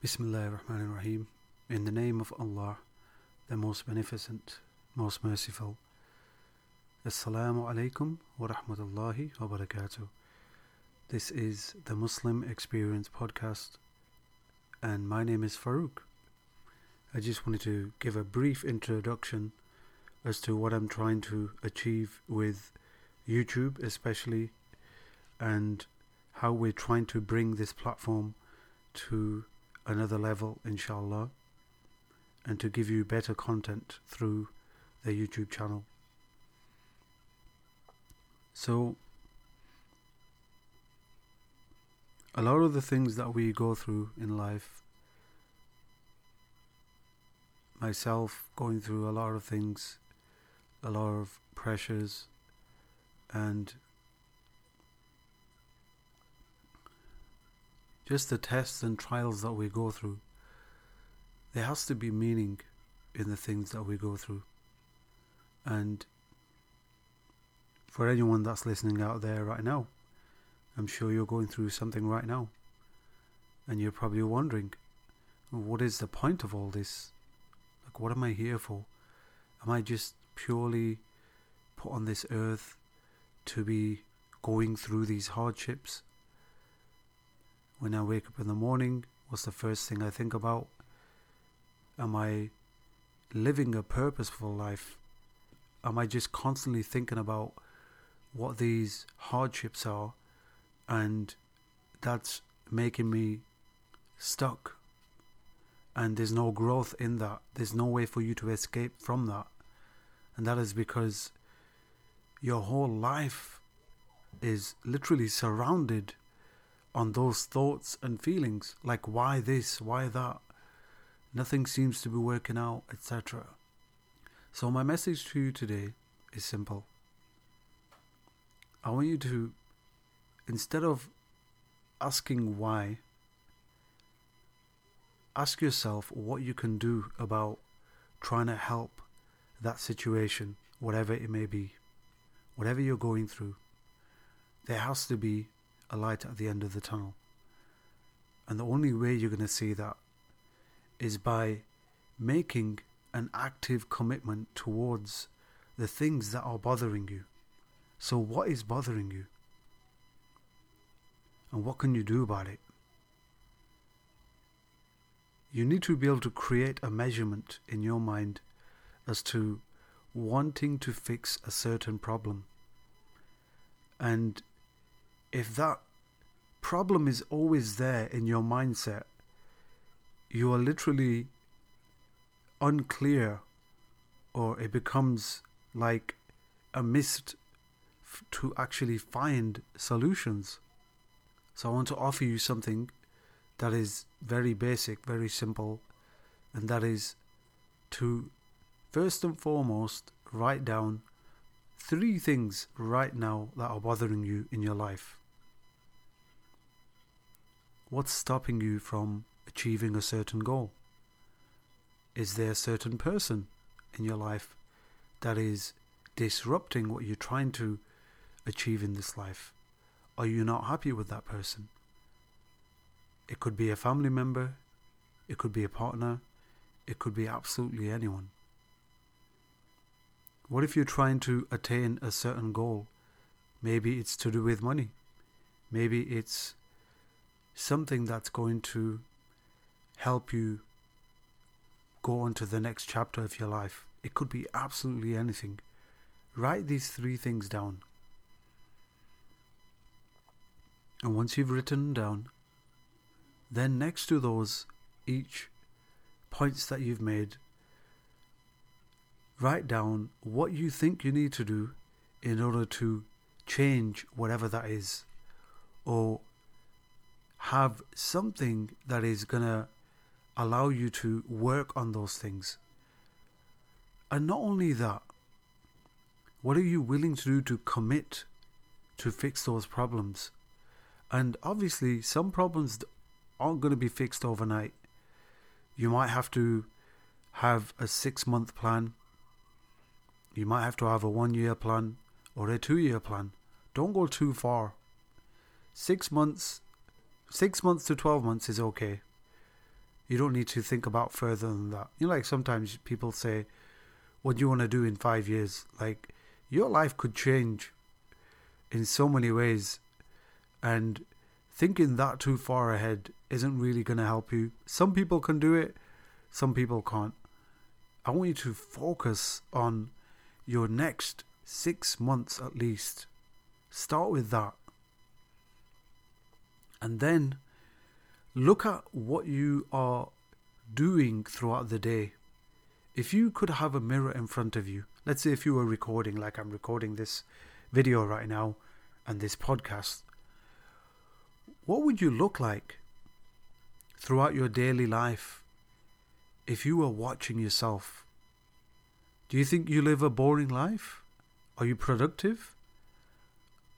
Bismillah ar-Rahman ar-Rahim. In the name of Allah, the most beneficent, most merciful. Assalamu alaikum wa rahmatullahi wa barakatuh. This is the Muslim Experience Podcast, and my name is Farouk. I just wanted to give a brief introduction as to what I'm trying to achieve with YouTube, especially, and how we're trying to bring this platform to another level, inshallah, and to give you better content through the YouTube channel. So, a lot of the things that we go through in life, myself going through a lot of things, a lot of pressures, and just the tests and trials that we go through, there has to be meaning in the things that we go through. And for anyone that's listening out there right now, I'm sure you're going through something right now. And you're probably wondering, what is the point of all this? Like, what am I here for? Am I just purely put on this earth to be going through these hardships? When I wake up in the morning, what's the first thing I think about? Am I living a purposeful life? Am I just constantly thinking about what these hardships are and that's making me stuck? And there's no growth in that. There's no way for you to escape from that. And that is because your whole life is literally surrounded on those thoughts and feelings like why this, why that, nothing seems to be working out, etc. So, my message to you today is simple. I want you to, instead of asking why, ask yourself what you can do about trying to help that situation, whatever it may be, whatever you're going through. There has to be a light at the end of the tunnel. And the only way you're going to see that is by making an active commitment towards the things that are bothering you. So, what is bothering you? And what can you do about it? You need to be able to create a measurement in your mind as to wanting to fix a certain problem. And if that problem is always there in your mindset, you are literally unclear or it becomes like a mist f- to actually find solutions. So I want to offer you something that is very basic, very simple, and that is to first and foremost write down three things right now that are bothering you in your life. What's stopping you from achieving a certain goal? Is there a certain person in your life that is disrupting what you're trying to achieve in this life? Are you not happy with that person? It could be a family member, it could be a partner, it could be absolutely anyone. What if you're trying to attain a certain goal? Maybe it's to do with money. Maybe it's something that's going to help you go on to the next chapter of your life. It could be absolutely anything. Write these three things down. And once you've written down, then next to those, each points that you've made, write down what you think you need to do in order to change whatever that is, or have something that is going to allow you to work on those things. And not only that, what are you willing to do to commit to fix those problems? And obviously, some problems aren't going to be fixed overnight. You might have to have a six month plan, you might have to have a one year plan or a two year plan. Don't go too far. Six months Six months to 12 months is okay. You don't need to think about further than that. You know, like sometimes people say, What do you want to do in five years? Like, your life could change in so many ways. And thinking that too far ahead isn't really going to help you. Some people can do it, some people can't. I want you to focus on your next six months at least. Start with that. And then look at what you are doing throughout the day. If you could have a mirror in front of you, let's say if you were recording, like I'm recording this video right now and this podcast, what would you look like throughout your daily life if you were watching yourself? Do you think you live a boring life? Are you productive?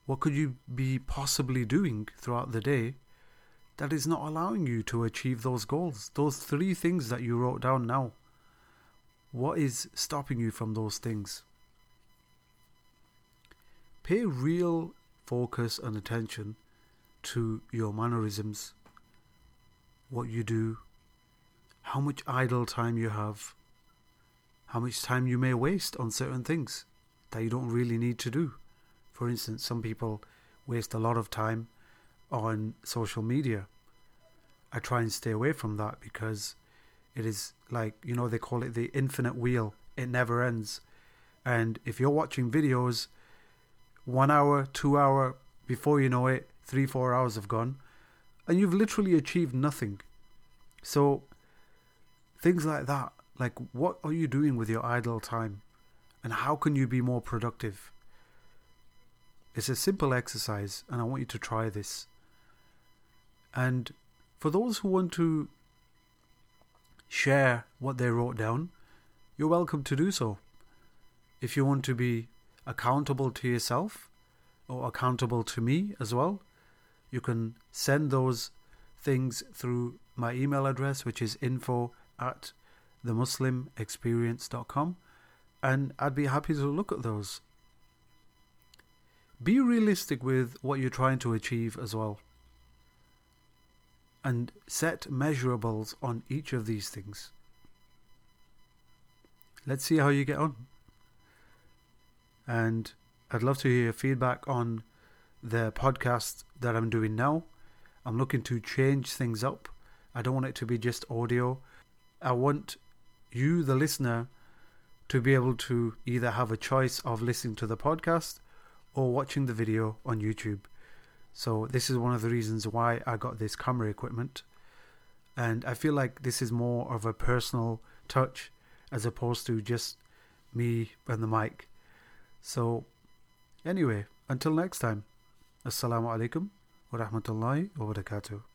What could you be possibly doing throughout the day that is not allowing you to achieve those goals? Those three things that you wrote down now. What is stopping you from those things? Pay real focus and attention to your mannerisms, what you do, how much idle time you have, how much time you may waste on certain things that you don't really need to do. For instance, some people waste a lot of time on social media. I try and stay away from that because it is like, you know, they call it the infinite wheel. It never ends. And if you're watching videos, one hour, two hour, before you know it, three, four hours have gone, and you've literally achieved nothing. So, things like that, like what are you doing with your idle time? And how can you be more productive? It's a simple exercise, and I want you to try this. And for those who want to share what they wrote down, you're welcome to do so. If you want to be accountable to yourself or accountable to me as well, you can send those things through my email address, which is info at themuslimexperience.com, and I'd be happy to look at those. Be realistic with what you're trying to achieve as well. And set measurables on each of these things. Let's see how you get on. And I'd love to hear feedback on the podcast that I'm doing now. I'm looking to change things up. I don't want it to be just audio. I want you, the listener, to be able to either have a choice of listening to the podcast or watching the video on YouTube. So, this is one of the reasons why I got this camera equipment. And I feel like this is more of a personal touch as opposed to just me and the mic. So, anyway, until next time. Assalamu alaikum wa rahmatullahi wa barakatuh.